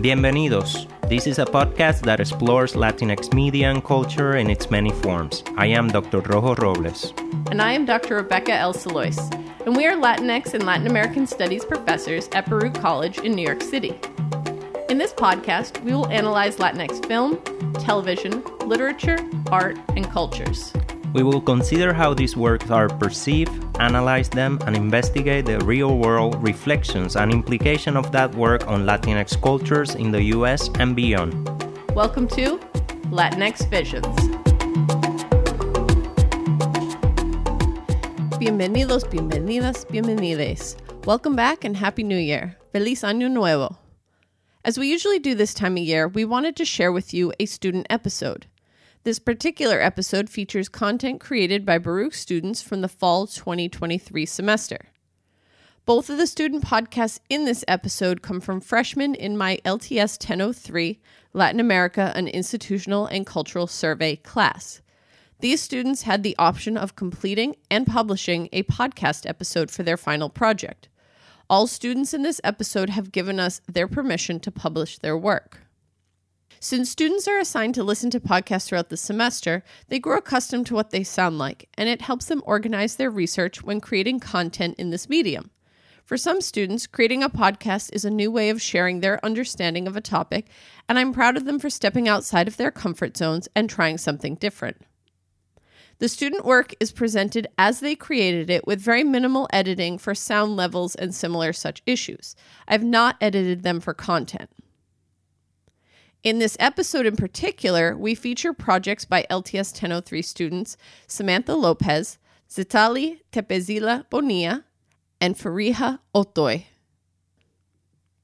Bienvenidos. This is a podcast that explores Latinx media and culture in its many forms. I am Dr. Rojo Robles. And I am Dr. Rebecca L. Salois. And we are Latinx and Latin American Studies professors at Baruch College in New York City. In this podcast, we will analyze Latinx film, television, literature, art, and cultures. We will consider how these works are perceived, analyze them, and investigate the real world reflections and implication of that work on Latinx cultures in the US and beyond. Welcome to Latinx Visions. Bienvenidos, bienvenidas, bienvenides. Welcome back and Happy New Year. Feliz Año Nuevo. As we usually do this time of year, we wanted to share with you a student episode. This particular episode features content created by Baruch students from the fall 2023 semester. Both of the student podcasts in this episode come from freshmen in my LTS 1003 Latin America an Institutional and Cultural Survey class. These students had the option of completing and publishing a podcast episode for their final project. All students in this episode have given us their permission to publish their work. Since students are assigned to listen to podcasts throughout the semester, they grow accustomed to what they sound like, and it helps them organize their research when creating content in this medium. For some students, creating a podcast is a new way of sharing their understanding of a topic, and I'm proud of them for stepping outside of their comfort zones and trying something different. The student work is presented as they created it with very minimal editing for sound levels and similar such issues. I've not edited them for content. In this episode in particular, we feature projects by LTS 1003 students Samantha Lopez, Zittlali Tepezila Bonilla, and Fareha Othiye.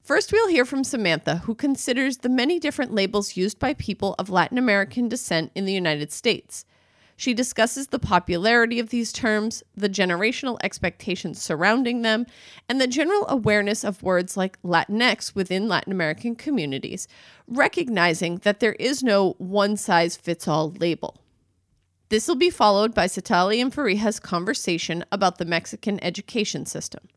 First, we'll hear from Samantha, who considers the many different labels used by people of Latin American descent in the United States. She discusses the popularity of these terms, the generational expectations surrounding them, and the general awareness of words like Latinx within Latin American communities, recognizing that there is no one size fits all label. This will be followed by Zittlali and Fareha's conversation about the Mexican education system.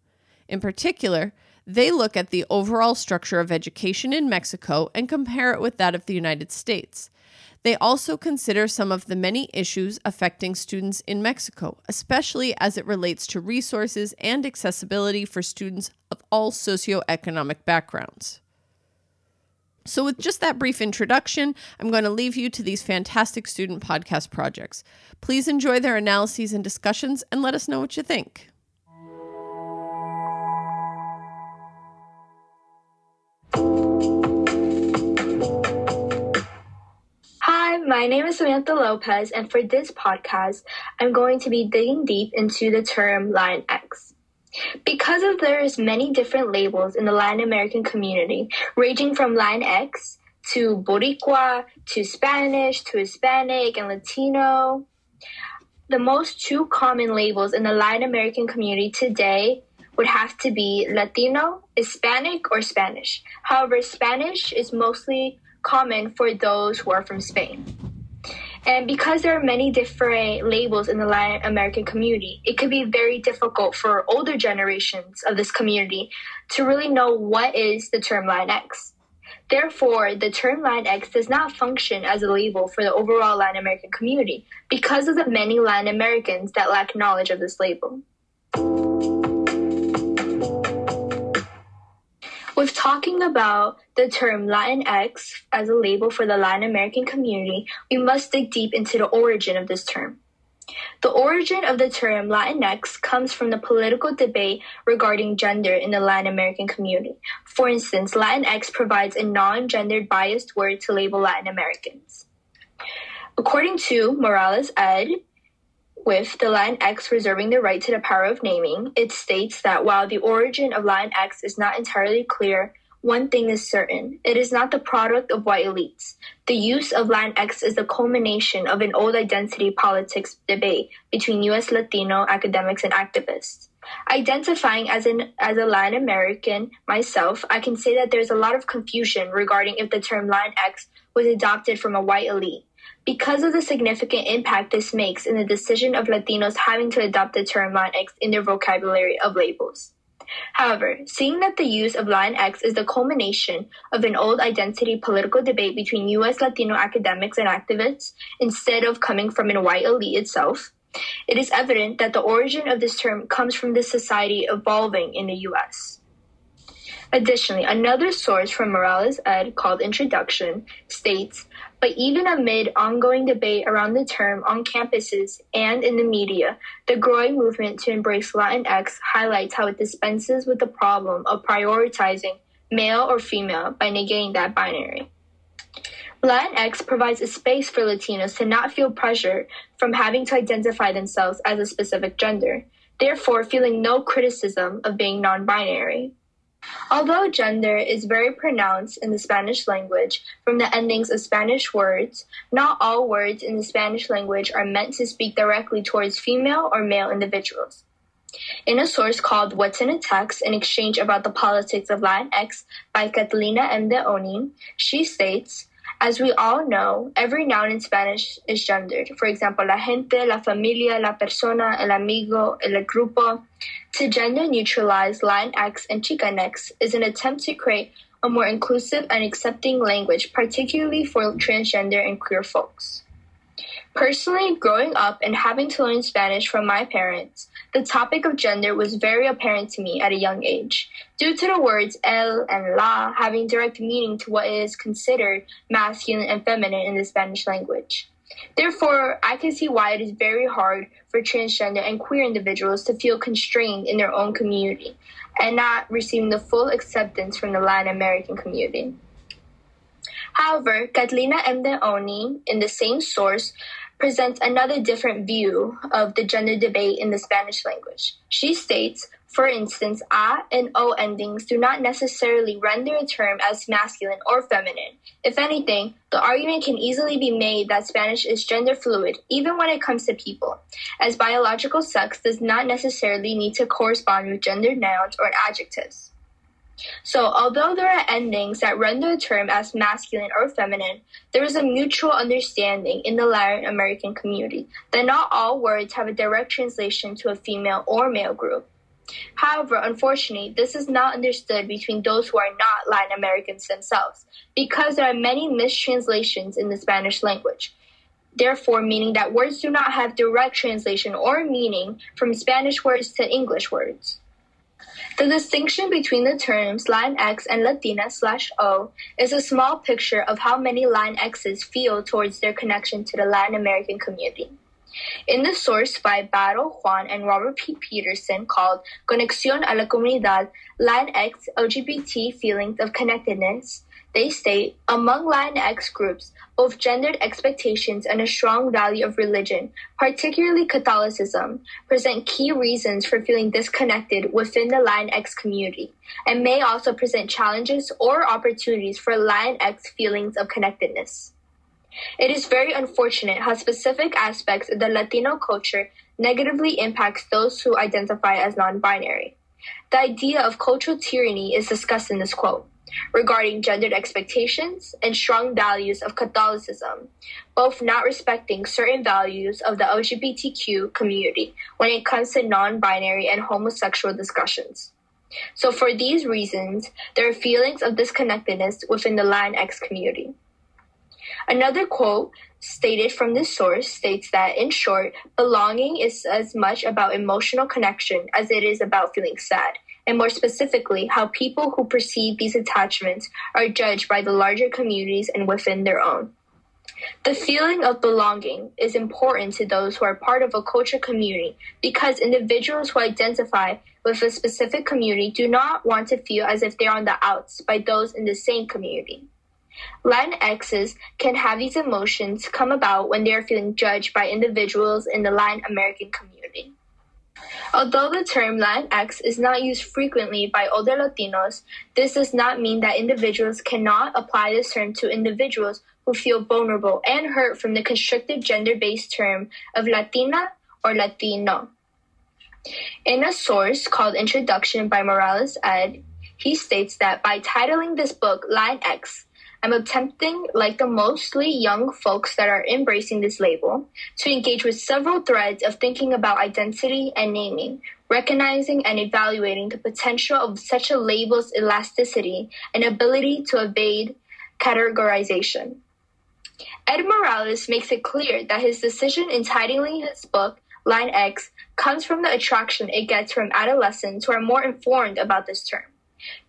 In particular, they look at the overall structure of education in Mexico and compare it with that of the United States. They also consider some of the many issues affecting students in Mexico, especially as it relates to resources and accessibility for students of all socioeconomic backgrounds. So, with just that brief introduction, I'm going to leave you to these fantastic student podcast projects. Please enjoy their analyses and discussions and let us know what you think. My name is Samantha Lopez, and for this podcast, I'm going to be digging deep into the term Latinx. Because of there's many different labels in the Latin American community, ranging from Latinx to Boricua to Spanish to Hispanic and Latino, the most two common labels in the Latin American community today would have to be Latino, Hispanic, or Spanish. However, Spanish is mostly common for those who are from Spain. And because there are many different labels in the Latin American community, it could be very difficult for older generations of this community to really know what is the term Latinx. Therefore, the term Latinx does not function as a label for the overall Latin American community because of the many Latin Americans that lack knowledge of this label. With talking about the term Latinx as a label for the Latin American community, we must dig deep into the origin of this term. The origin of the term Latinx comes from the political debate regarding gender in the Latin American community. For instance, Latinx provides a non gendered biased word to label Latin Americans. According to Morales ed., with the Latinx reserving the right to the power of naming, it states that while the origin of Latinx is not entirely clear, one thing is certain it is not the product of white elites. The use of Latinx is the culmination of an old identity politics debate between U.S. Latino academics and activists. Identifying as an as a Latin American myself, I can say that there's a lot of confusion regarding if the term Latinx was adopted from a white elite because of the significant impact this makes in the decision of Latinos having to adopt the term Latinx in their vocabulary of labels. However, seeing that the use of Latinx is the culmination of an old identity political debate between U.S. Latino academics and activists instead of coming from a white elite itself, it is evident that the origin of this term comes from this society evolving in the U.S. Additionally, another source from Morales Ed called Introduction states, but even amid ongoing debate around the term on campuses and in the media, the growing movement to embrace Latinx highlights how it dispenses with the problem of prioritizing male or female by negating that binary. Latinx provides a space for Latinos to not feel pressure from having to identify themselves as a specific gender, therefore feeling no criticism of being non-binary. Although gender is very pronounced in the Spanish language from the endings of Spanish words, not all words in the Spanish language are meant to speak directly towards female or male individuals. In a source called What's in a Text, an exchange about the politics of Latinx by Catalina M. de Onís, she states, as we all know, every noun in Spanish is gendered. For example, la gente, la familia, la persona, el amigo, el grupo. To gender neutralize Latinx and Chicanx is an attempt to create a more inclusive and accepting language, particularly for transgender and queer folks. Personally, growing up and having to learn Spanish from my parents, the topic of gender was very apparent to me at a young age, due to the words el and la having direct meaning to what is considered masculine and feminine in the Spanish language. Therefore, I can see why it is very hard for transgender and queer individuals to feel constrained in their own community and not receiving the full acceptance from the Latin American community. However, Catalina M. de Onís, in the same source, presents another different view of the gender debate in the Spanish language. She states, for instance, a and o endings do not necessarily render a term as masculine or feminine. If anything, the argument can easily be made that Spanish is gender fluid, even when it comes to people, as biological sex does not necessarily need to correspond with gender nouns or adjectives. So, although there are endings that render a term as masculine or feminine, there is a mutual understanding in the Latin American community that not all words have a direct translation to a female or male group. However, unfortunately, this is not understood between those who are not Latin Americans themselves, because there are many mistranslations in the Spanish language. Therefore, meaning that words do not have direct translation or meaning from Spanish words to English words. The distinction between the terms Latinx and Latina slash O is a small picture of how many Latinxs feel towards their connection to the Latin American community. In the source by Battle Juan and Robert P. Peterson called Conexión a la Comunidad, Latinx LGBT Feelings of Connectedness, they state, among Latinx groups, both gendered expectations and a strong value of religion, particularly Catholicism, present key reasons for feeling disconnected within the Latinx community, and may also present challenges or opportunities for Latinx feelings of connectedness. It is very unfortunate how specific aspects of the Latino culture negatively impacts those who identify as non-binary. The idea of cultural tyranny is discussed in this quote regarding gendered expectations and strong values of Catholicism, both not respecting certain values of the LGBTQ community when it comes to non binary and homosexual discussions. So, for these reasons, there are feelings of disconnectedness within the Latinx community. Another quote stated from this source states that, in short, belonging is as much about emotional connection as it is about feeling sad, and more specifically, how people who perceive these attachments are judged by the larger communities and within their own. The feeling of belonging is important to those who are part of a culture community because individuals who identify with a specific community do not want to feel as if they're on the outs by those in the same community. Latinxes can have these emotions come about when they are feeling judged by individuals in the Latin American community. Although the term Latinx is not used frequently by older Latinos, this does not mean that individuals cannot apply this term to individuals who feel vulnerable and hurt from the constricted gender based term of Latina or Latino. In a source called Introduction by Morales Ed, he states that by titling this book Latinx, I'm attempting, like the mostly young folks that are embracing this label, to engage with several threads of thinking about identity and naming, recognizing and evaluating the potential of such a label's elasticity and ability to evade categorization. Ed Morales makes it clear that his decision in titling his book Latinx comes from the attraction it gets from adolescents who are more informed about this term.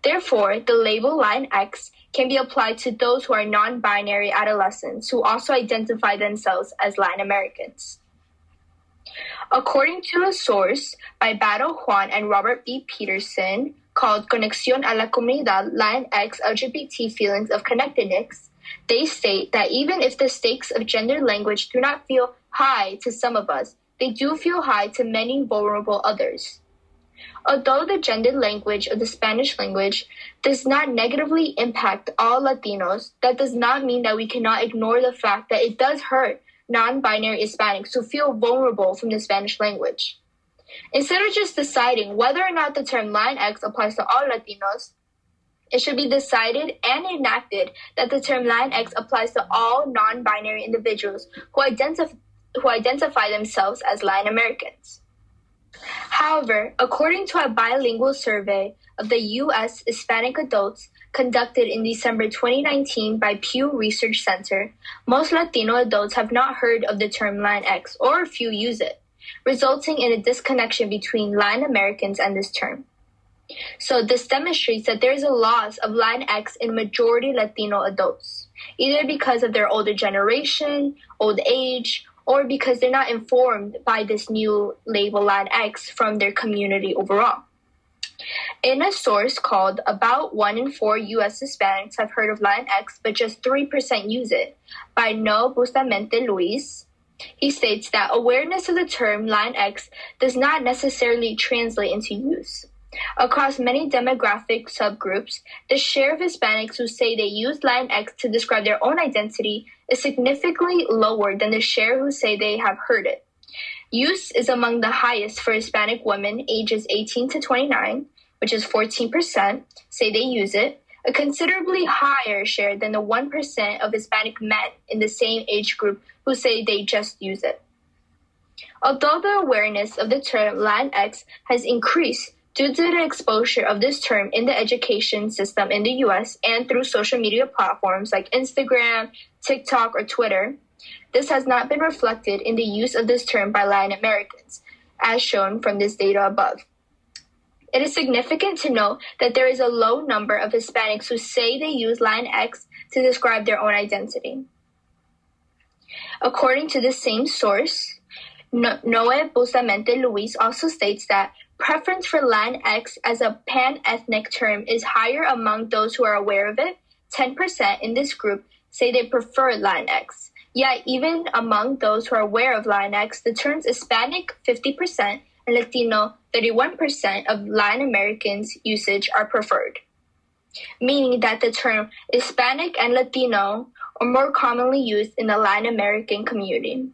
Therefore, the label Latinx can be applied to those who are non binary adolescents who also identify themselves as Latin Americans. According to a source by Battle Juan and Robert B. Peterson called Conexión a la Comunidad Latinx LGBT Feelings of Connectedness, they state that even if the stakes of gender language do not feel high to some of us, they do feel high to many vulnerable others. Although the gendered language of the Spanish language does not negatively impact all Latinos, that does not mean that we cannot ignore the fact that it does hurt non binary Hispanics who feel vulnerable from the Spanish language. Instead of just deciding whether or not the term Latinx applies to all Latinos, it should be decided and enacted that the term Latinx applies to all non binary individuals who identify who identify themselves as Latin Americans. However, according to a bilingual survey of the U.S. Hispanic adults conducted in December 2019 by Pew Research Center, most Latino adults have not heard of the term Latin X or few use it, resulting in a disconnection between Latin Americans and this term. So this demonstrates that there is a loss of Latin X in majority Latino adults, either because of their older generation, old age, or because they're not informed by this new label Latinx from their community overall. In a source called About 1 in 4 US Hispanics Have Heard of Latinx, but just 3% use it, by Noe Bustamante Luis, he states that awareness of the term Latinx does not necessarily translate into use. Across many demographic subgroups, the share of Hispanics who say they use Latinx to describe their own identity is significantly lower than the share who say they have heard it. Use is among the highest for Hispanic women ages 18 to 29, which is 14%, say they use it, a considerably higher share than the 1% of Hispanic men in the same age group who say they just use it. Although the awareness of the term Latinx has increased Due to the exposure of this term in the education system in the US and through social media platforms like Instagram, TikTok, or Twitter, this has not been reflected in the use of this term by Latin Americans, as shown from this data above. It is significant to note that there is a low number of Hispanics who say they use Latin X to describe their own identity. According to the same source, Noe Bustamante Luis also states that Preference for Latin X as a pan-ethnic term is higher among those who are aware of it. 10% in this group say they prefer Latinx. Yet, even among those who are aware of Latinx, the terms Hispanic 50% and Latino 31% of Latin Americans' usage are preferred, meaning that the term Hispanic and Latino are more commonly used in the Latin American community.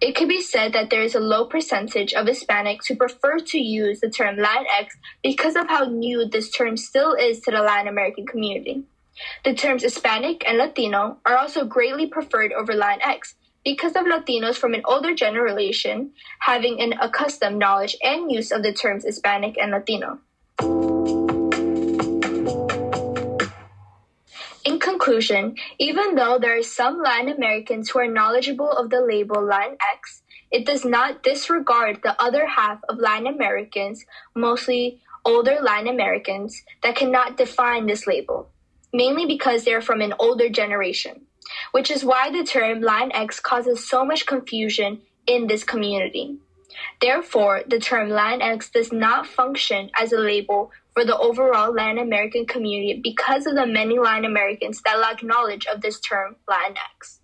It could be said that there is a low percentage of Hispanics who prefer to use the term Latinx because of how new this term still is to the Latin American community. The terms Hispanic and Latino are also greatly preferred over Latinx because of Latinos from an older generation having an accustomed knowledge and use of the terms Hispanic and Latino. In conclusion, even though there are some Latin Americans who are knowledgeable of the label Latinx, it does not disregard the other half of Latin Americans, mostly older Latin Americans, that cannot define this label, mainly because they're from an older generation, which is why the term Latinx causes so much confusion in this community. Therefore, the term Latinx does not function as a label for the overall Latin American community because of the many Latin Americans that lack knowledge of this term Latinx.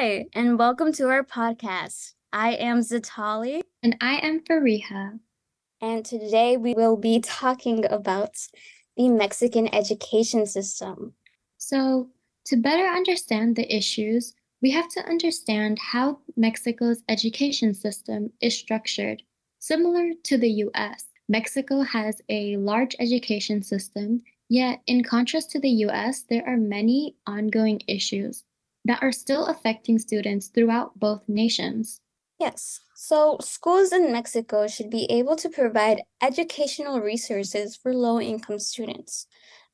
Hi, and welcome to our podcast. I am Zittlali. And I am Fareha. And today we will be talking about the Mexican education system. So, to better understand the issues, we have to understand how Mexico's education system is structured. Similar to the US, Mexico has a large education system, yet, in contrast to the US, there are many ongoing issues that are still affecting students throughout both nations. Yes. So, schools in Mexico should be able to provide educational resources for low income students.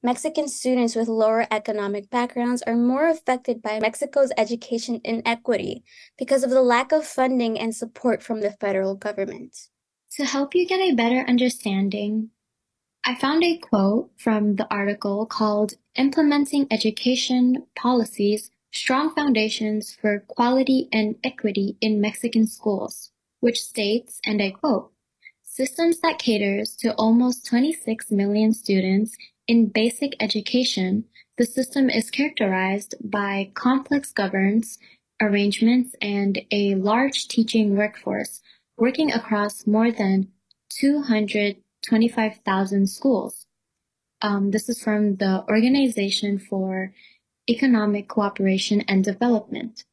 Mexican students with lower economic backgrounds are more affected by Mexico's education inequity because of the lack of funding and support from the federal government. To help you get a better understanding, I found a quote from the article called Implementing Education Policies Strong Foundations for Quality and Equity in Mexican Schools, which states, and I quote, systems that caters to almost 26 million students in basic education, the system is characterized by complex governance arrangements and a large teaching workforce working across more than 225,000 schools. Um, this is from the Organization for Economic Cooperation and Development.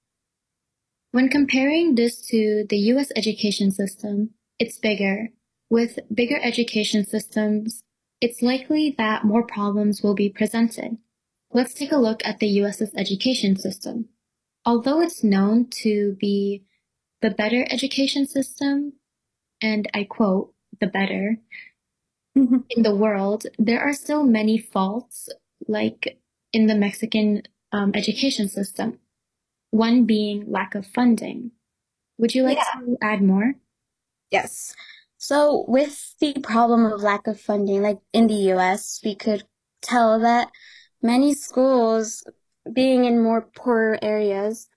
When comparing this to the US education system, it's bigger. With bigger education systems, it's likely that more problems will be presented. Let's take a look at the US's education system. Although it's known to be the better education system, and I quote, the better, mm-hmm. in the world, there are still many faults, like in the Mexican um, education system. One being lack of funding. Would you like yeah. to add more? Yes. So, with the problem of lack of funding, like in the US, we could tell that many schools, being in more poorer areas,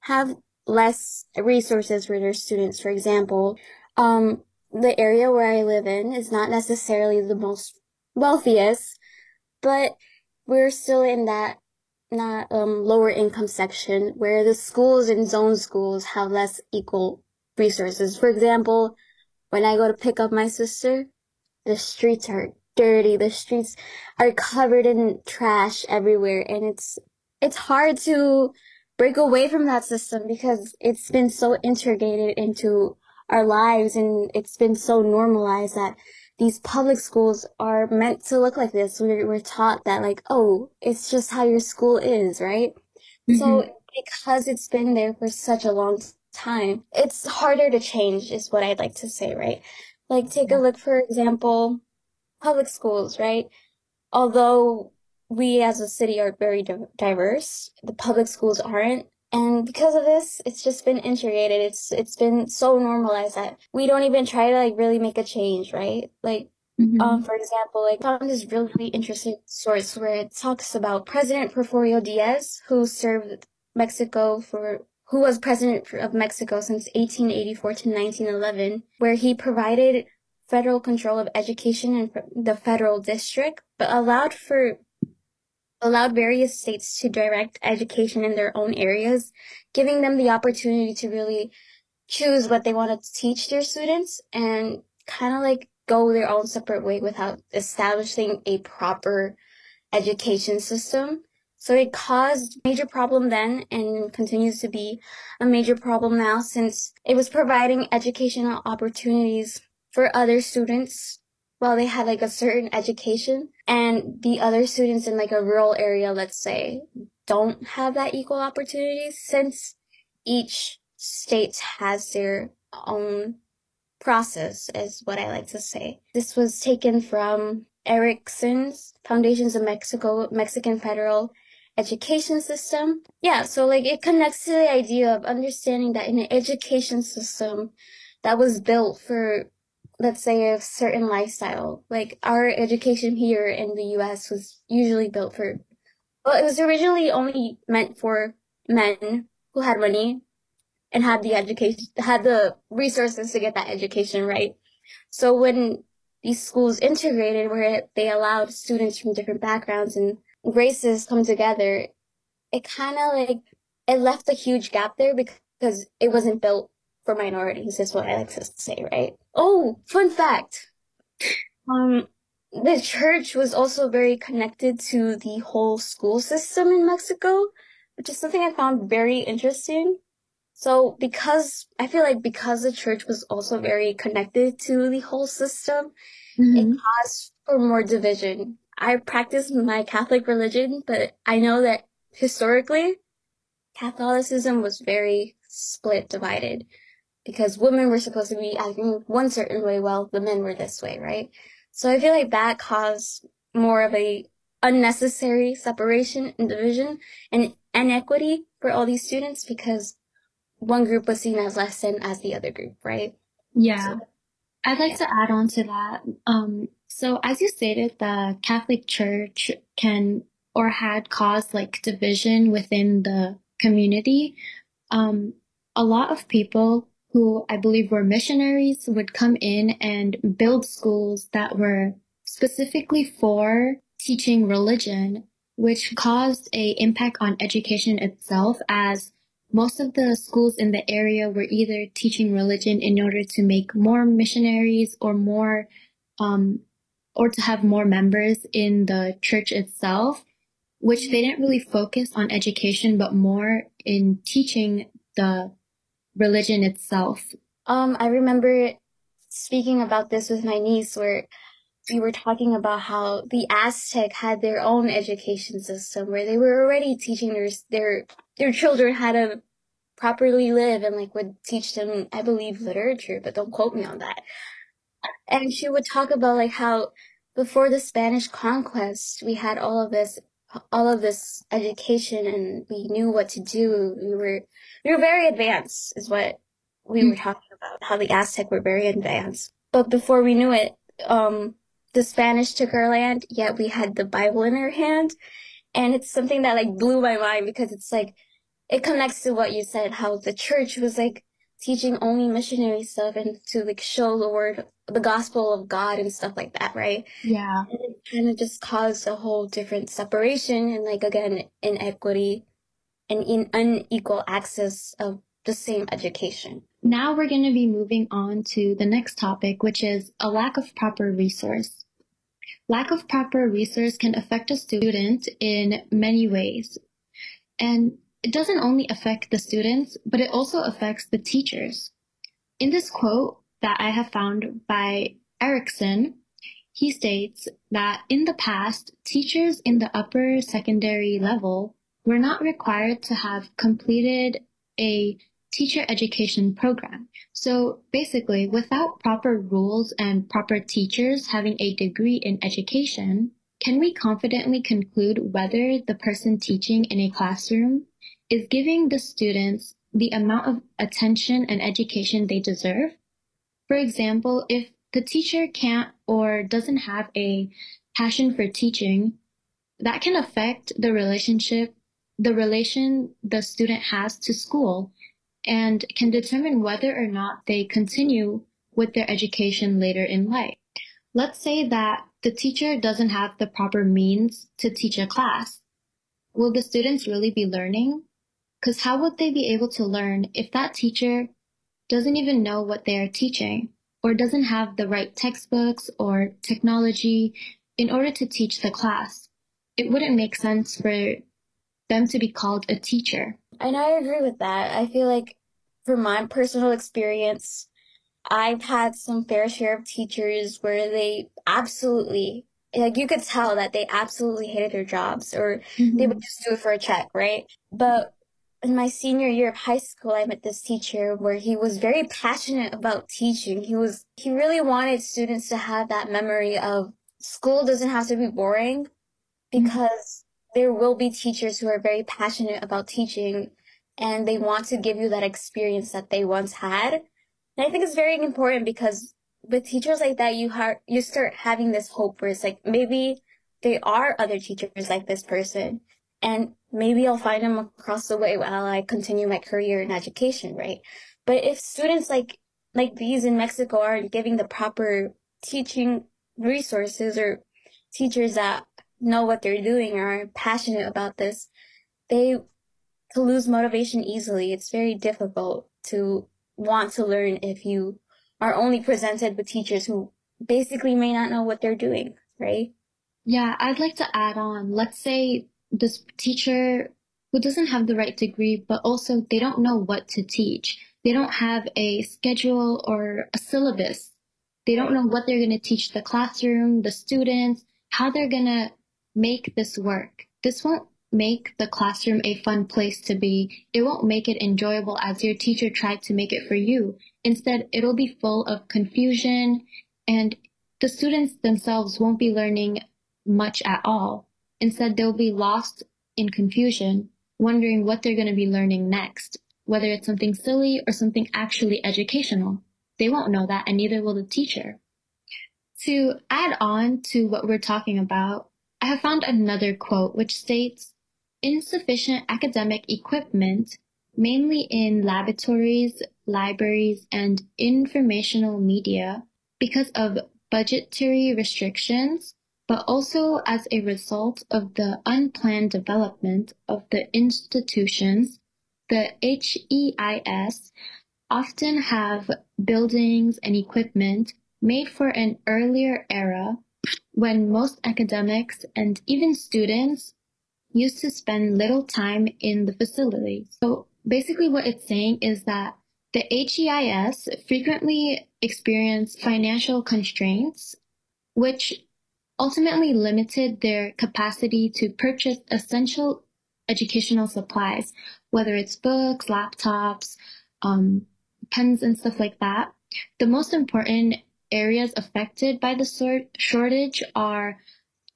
have less resources for their students. For example, um, the area where I live in is not necessarily the most wealthiest, but we're still in that not um, lower income section where the schools and zone schools have less equal resources. For example, when I go to pick up my sister, the streets are dirty. The streets are covered in trash everywhere. And it's, it's hard to break away from that system because it's been so integrated into our lives and it's been so normalized that these public schools are meant to look like this. We're, we're taught that like, oh, it's just how your school is, right? Mm-hmm. So because it's been there for such a long time. It's harder to change is what I'd like to say, right? Like take a look, for example, public schools, right? Although we as a city are very diverse, the public schools aren't. And because of this, it's just been integrated. It's it's been so normalized that we don't even try to like really make a change, right? Like Mm-hmm. Um, for example, like I found this really interesting source where it talks about President Porfirio Diaz, who served Mexico for who was president of Mexico since 1884 to 1911, where he provided federal control of education in the federal district, but allowed for allowed various states to direct education in their own areas, giving them the opportunity to really choose what they wanted to teach their students and kind of like go their own separate way without establishing a proper education system. So it caused major problem then and continues to be a major problem now since it was providing educational opportunities for other students while they had like a certain education and the other students in like a rural area, let's say, don't have that equal opportunities since each state has their own process is what I like to say. This was taken from Erickson's Foundations of Mexico, Mexican Federal education system. Yeah, so like it connects to the idea of understanding that in an education system that was built for let's say a certain lifestyle. Like our education here in the US was usually built for well, it was originally only meant for men who had money and had the education had the resources to get that education right. So when these schools integrated where they allowed students from different backgrounds and races come together, it kind of like, it left a huge gap there because it wasn't built for minorities is what I like to say, right? Oh, fun fact. Um, the church was also very connected to the whole school system in Mexico, which is something I found very interesting. So because I feel like because the church was also very connected to the whole system, mm-hmm. it caused for more division. I practice my Catholic religion, but I know that historically, Catholicism was very split, divided, because women were supposed to be acting one certain way while the men were this way, right? So I feel like that caused more of a unnecessary separation and division and inequity for all these students because one group was seen as less than as the other group, right? Yeah. So, I'd like yeah. to add on to that. Um, so as you stated, the Catholic Church can or had caused like division within the community. Um, a lot of people who I believe were missionaries would come in and build schools that were specifically for teaching religion, which caused a impact on education itself as most of the schools in the area were either teaching religion in order to make more missionaries or more, um, or to have more members in the church itself, which they didn't really focus on education, but more in teaching the religion itself? Um, I remember speaking about this with my niece where we were talking about how the Aztec had their own education system where they were already teaching their their their children how to properly live and like would teach them I believe literature, but don't quote me on that. And she would talk about like how before the Spanish conquest we had all of this all of this education and we knew what to do. We were we were very advanced, is what we were talking about. How the Aztec were very advanced, but before we knew it, um, the Spanish took our land. Yet we had the Bible in our hand, and it's something that like blew my mind because it's like it connects to what you said. How the church was like teaching only missionary stuff and to like show the word, the gospel of God and stuff like that, right? Yeah. And it kind of just caused a whole different separation and like again inequity and in unequal access of the same education. Now we're going to be moving on to the next topic, which is a lack of proper resource. Lack of proper resource can affect a student in many ways. And it doesn't only affect the students, but it also affects the teachers. In this quote that I have found by Erickson, he states that in the past, teachers in the upper secondary level were not required to have completed a teacher education program. So basically, without proper rules and proper teachers having a degree in education, can we confidently conclude whether the person teaching in a classroom is giving the students the amount of attention and education they deserve. For example, if the teacher can't or doesn't have a passion for teaching, that can affect the relationship, the relation the student has to school and can determine whether or not they continue with their education later in life. Let's say that the teacher doesn't have the proper means to teach a class. Will the students really be learning? Because how would they be able to learn if that teacher doesn't even know what they are teaching or doesn't have the right textbooks or technology in order to teach the class? It wouldn't make sense for them to be called a teacher. And I agree with that. I feel like from my personal experience, I've had some fair share of teachers where they absolutely like you could tell that they absolutely hated their jobs or mm-hmm. they would just do it for a check, right? But in my senior year of high school, I met this teacher where he was very passionate about teaching. He was, he really wanted students to have that memory of school doesn't have to be boring mm-hmm. because there will be teachers who are very passionate about teaching and they want to give you that experience that they once had. And I think it's very important because with teachers like that, you have, you start having this hope where it's like, maybe there are other teachers like this person and maybe I'll find them across the way while I continue my career in education, right? But if students like like these in Mexico aren't giving the proper teaching resources or teachers that know what they're doing or are passionate about this, they to lose motivation easily. It's very difficult to want to learn if you are only presented with teachers who basically may not know what they're doing. Right? Yeah, I'd like to add on. Let's say this teacher who doesn't have the right degree, but also they don't know what to teach. They don't have a schedule or a syllabus. They don't know what they're going to teach the classroom, the students, how they're going to make this work. This won't make the classroom a fun place to be. It won't make it enjoyable as your teacher tried to make it for you. Instead, it'll be full of confusion and the students themselves won't be learning much at all. Instead, they'll be lost in confusion, wondering what they're going to be learning next, whether it's something silly or something actually educational. They won't know that, and neither will the teacher. To add on to what we're talking about, I have found another quote which states insufficient academic equipment, mainly in laboratories, libraries, and informational media, because of budgetary restrictions, but also as a result of the unplanned development of the institutions, the HEIS often have buildings and equipment made for an earlier era when most academics and even students used to spend little time in the facility. So basically what it's saying is that the HEIS frequently experience financial constraints, which ultimately limited their capacity to purchase essential educational supplies, whether it's books, laptops, um, pens, and stuff like that. The most important areas affected by the shortage are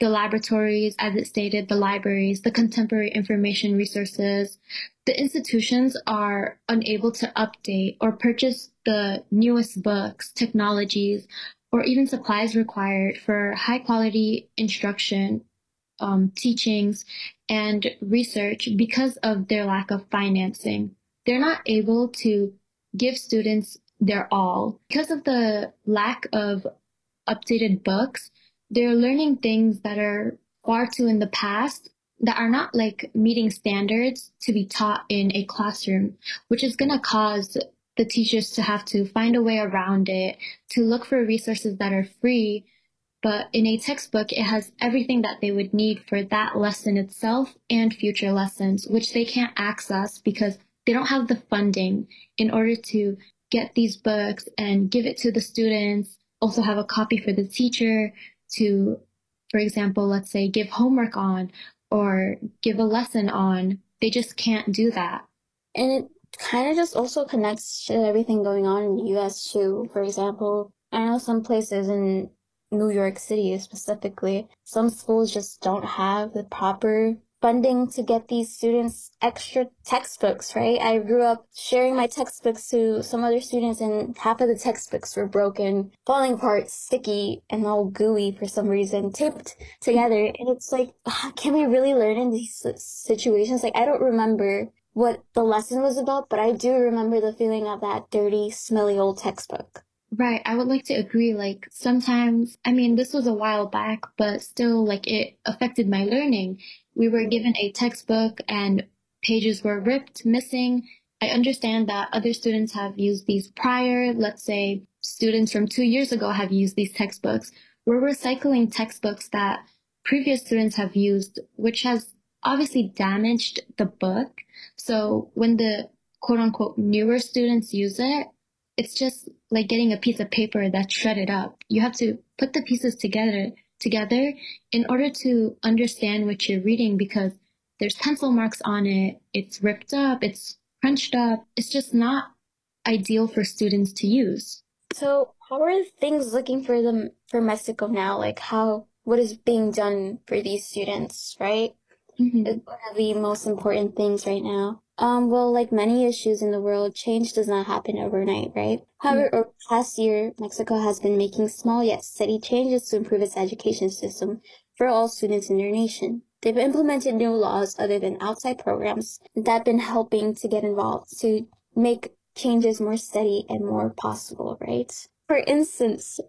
the laboratories, as it stated, the libraries, the contemporary information resources. The institutions are unable to update or purchase the newest books, technologies, or even supplies required for high quality instruction, um, teachings, and research because of their lack of financing. They're not able to give students their all. Because of the lack of updated books, they're learning things that are far too in the past that are not like meeting standards to be taught in a classroom, which is going to cause the teachers to have to find a way around it, to look for resources that are free. But in a textbook, it has everything that they would need for that lesson itself and future lessons, which they can't access because they don't have the funding in order to get these books and give it to the students, also have a copy for the teacher to, for example, let's say give homework on or give a lesson on. They just can't do that. And it kind of just also connects to everything going on in the US too. For example, I know some places in New York City specifically, some schools just don't have the proper funding to get these students extra textbooks, right? I grew up sharing my textbooks to some other students and half of the textbooks were broken, falling apart, sticky, and all gooey for some reason, taped together. And it's like, ah, can we really learn in these situations? Like, I don't remember what the lesson was about, but I do remember the feeling of that dirty, smelly old textbook. Right. I would like to agree. Like sometimes, I mean, this was a while back, but still, like it affected my learning. We were mm-hmm. given a textbook and pages were ripped, missing. I understand that other students have used these prior. Let's say students from two years ago have used these textbooks. We're recycling textbooks that previous students have used, which has obviously damaged the book. So when the quote unquote newer students use it, it's just like getting a piece of paper that's shredded up. You have to put the pieces together together in order to understand what you're reading because there's pencil marks on it, it's ripped up, it's crunched up. It's just not ideal for students to use. So, how are things looking for them for Mexico now? Like how what is being done for these students, right? Mm-hmm. Is one of the most important things right now. Um, well, like many issues in the world, change does not happen overnight, right? However, mm. over the past year, Mexico has been making small yet steady changes to improve its education system for all students in their nation. They've implemented new laws other than outside programs that have been helping to get involved to make changes more steady and more possible, right? For instance,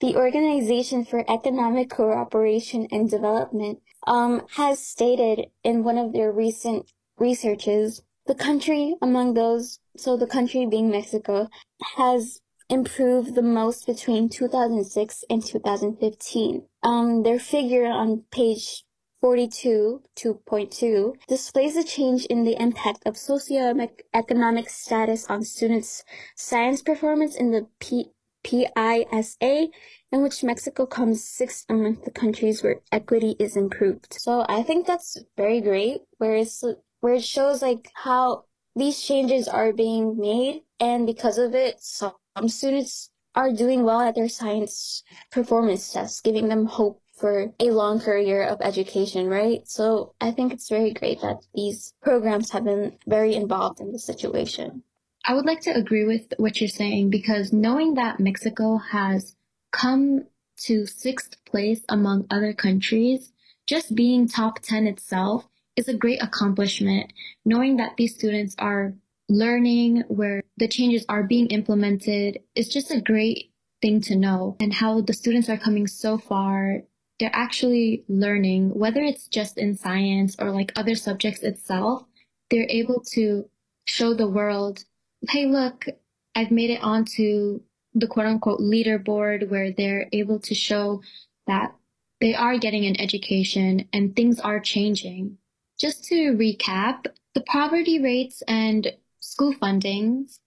the Organization for Economic Cooperation and Development um, has stated in one of their recent researches the country among those, so the country being Mexico, has improved the most between 2006 and 2015. Um, their figure on page 42, 2.2 displays a change in the impact of socioeconomic status on students' science performance in the P- PISA, in which Mexico comes sixth among the countries where equity is improved. So I think that's very great, where it's, where it shows like how these changes are being made, and because of it, some students are doing well at their science performance tests, giving them hope for a long career of education, right? So I think it's very great that these programs have been very involved in the situation. I would like to agree with what you're saying because knowing that Mexico has come to sixth place among other countries, just being top 10 itself is a great accomplishment. Knowing that these students are learning where the changes are being implemented is just a great thing to know and how the students are coming so far. They're actually learning, whether it's just in science or like other subjects itself, they're able to show the world, hey, look, I've made it onto the quote unquote leaderboard where they're able to show that they are getting an education and things are changing. Just to recap, the poverty rates and school fundings,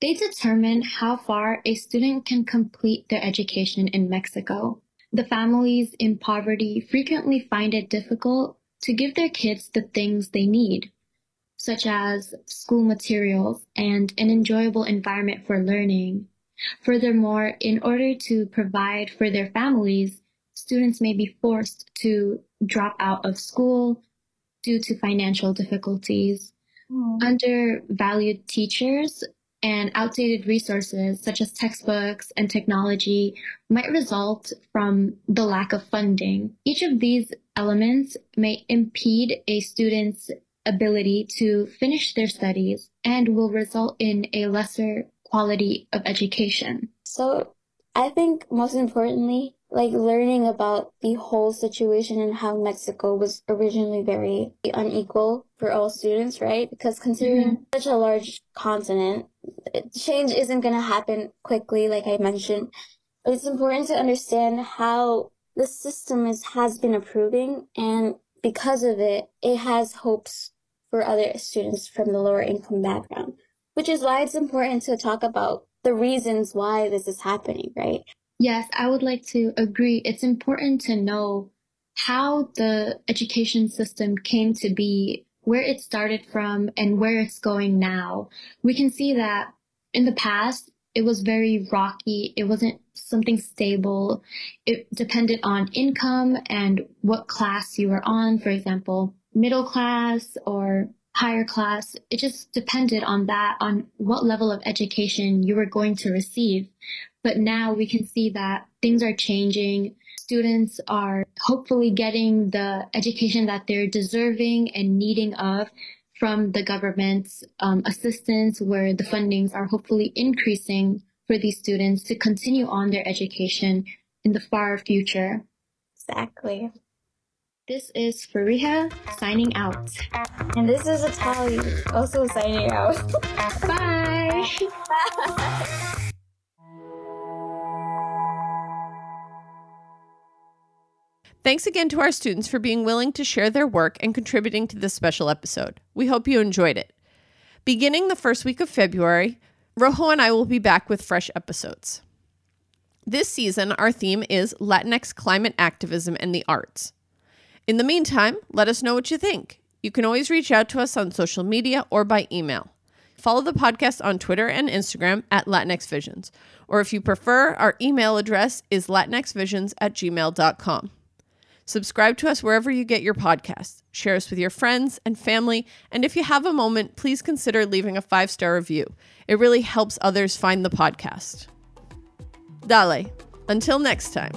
they determine how far a student can complete their education in Mexico. The families in poverty frequently find it difficult to give their kids the things they need, such as school materials and an enjoyable environment for learning. Furthermore, in order to provide for their families, students may be forced to drop out of school due to financial difficulties. Mm. Undervalued teachers and outdated resources such as textbooks and technology might result from the lack of funding. Each of these elements may impede a student's ability to finish their studies and will result in a lesser quality of education. So I think most importantly, like learning about the whole situation and how Mexico was originally very unequal for all students, right? Because considering mm-hmm. such a large continent, change isn't going to happen quickly, like I mentioned. But it's important to understand how the system is, has been improving and because of it, it has hopes for other students from the lower income background, which is why it's important to talk about the reasons why this is happening, right? Yes, I would like to agree. It's important to know how the education system came to be, where it started from, and where it's going now. We can see that in the past, it was very rocky. It wasn't something stable. It depended on income and what class you were on. For example, middle class or higher class. It just depended on that, on what level of education you were going to receive. But now we can see that things are changing. Students are hopefully getting the education that they're deserving and needing of from the government's um, assistance, where the fundings are hopefully increasing for these students to continue on their education in the far future. Exactly. This is Fareha signing out. And this is Zittlali also signing out. Bye. Thanks again to our students for being willing to share their work and contributing to this special episode. We hope you enjoyed it. Beginning the first week of February, Rojo and I will be back with fresh episodes. This season, our theme is Latinx climate activism and the arts. In the meantime, let us know what you think. You can always reach out to us on social media or by email. Follow the podcast on Twitter and Instagram at Latinx Visions, or if you prefer, our email address is latinxvisions at gmail.com. Subscribe to us wherever you get your podcasts. Share us with your friends and family. And if you have a moment, please consider leaving a five star review. It really helps others find the podcast. Dale. Until next time.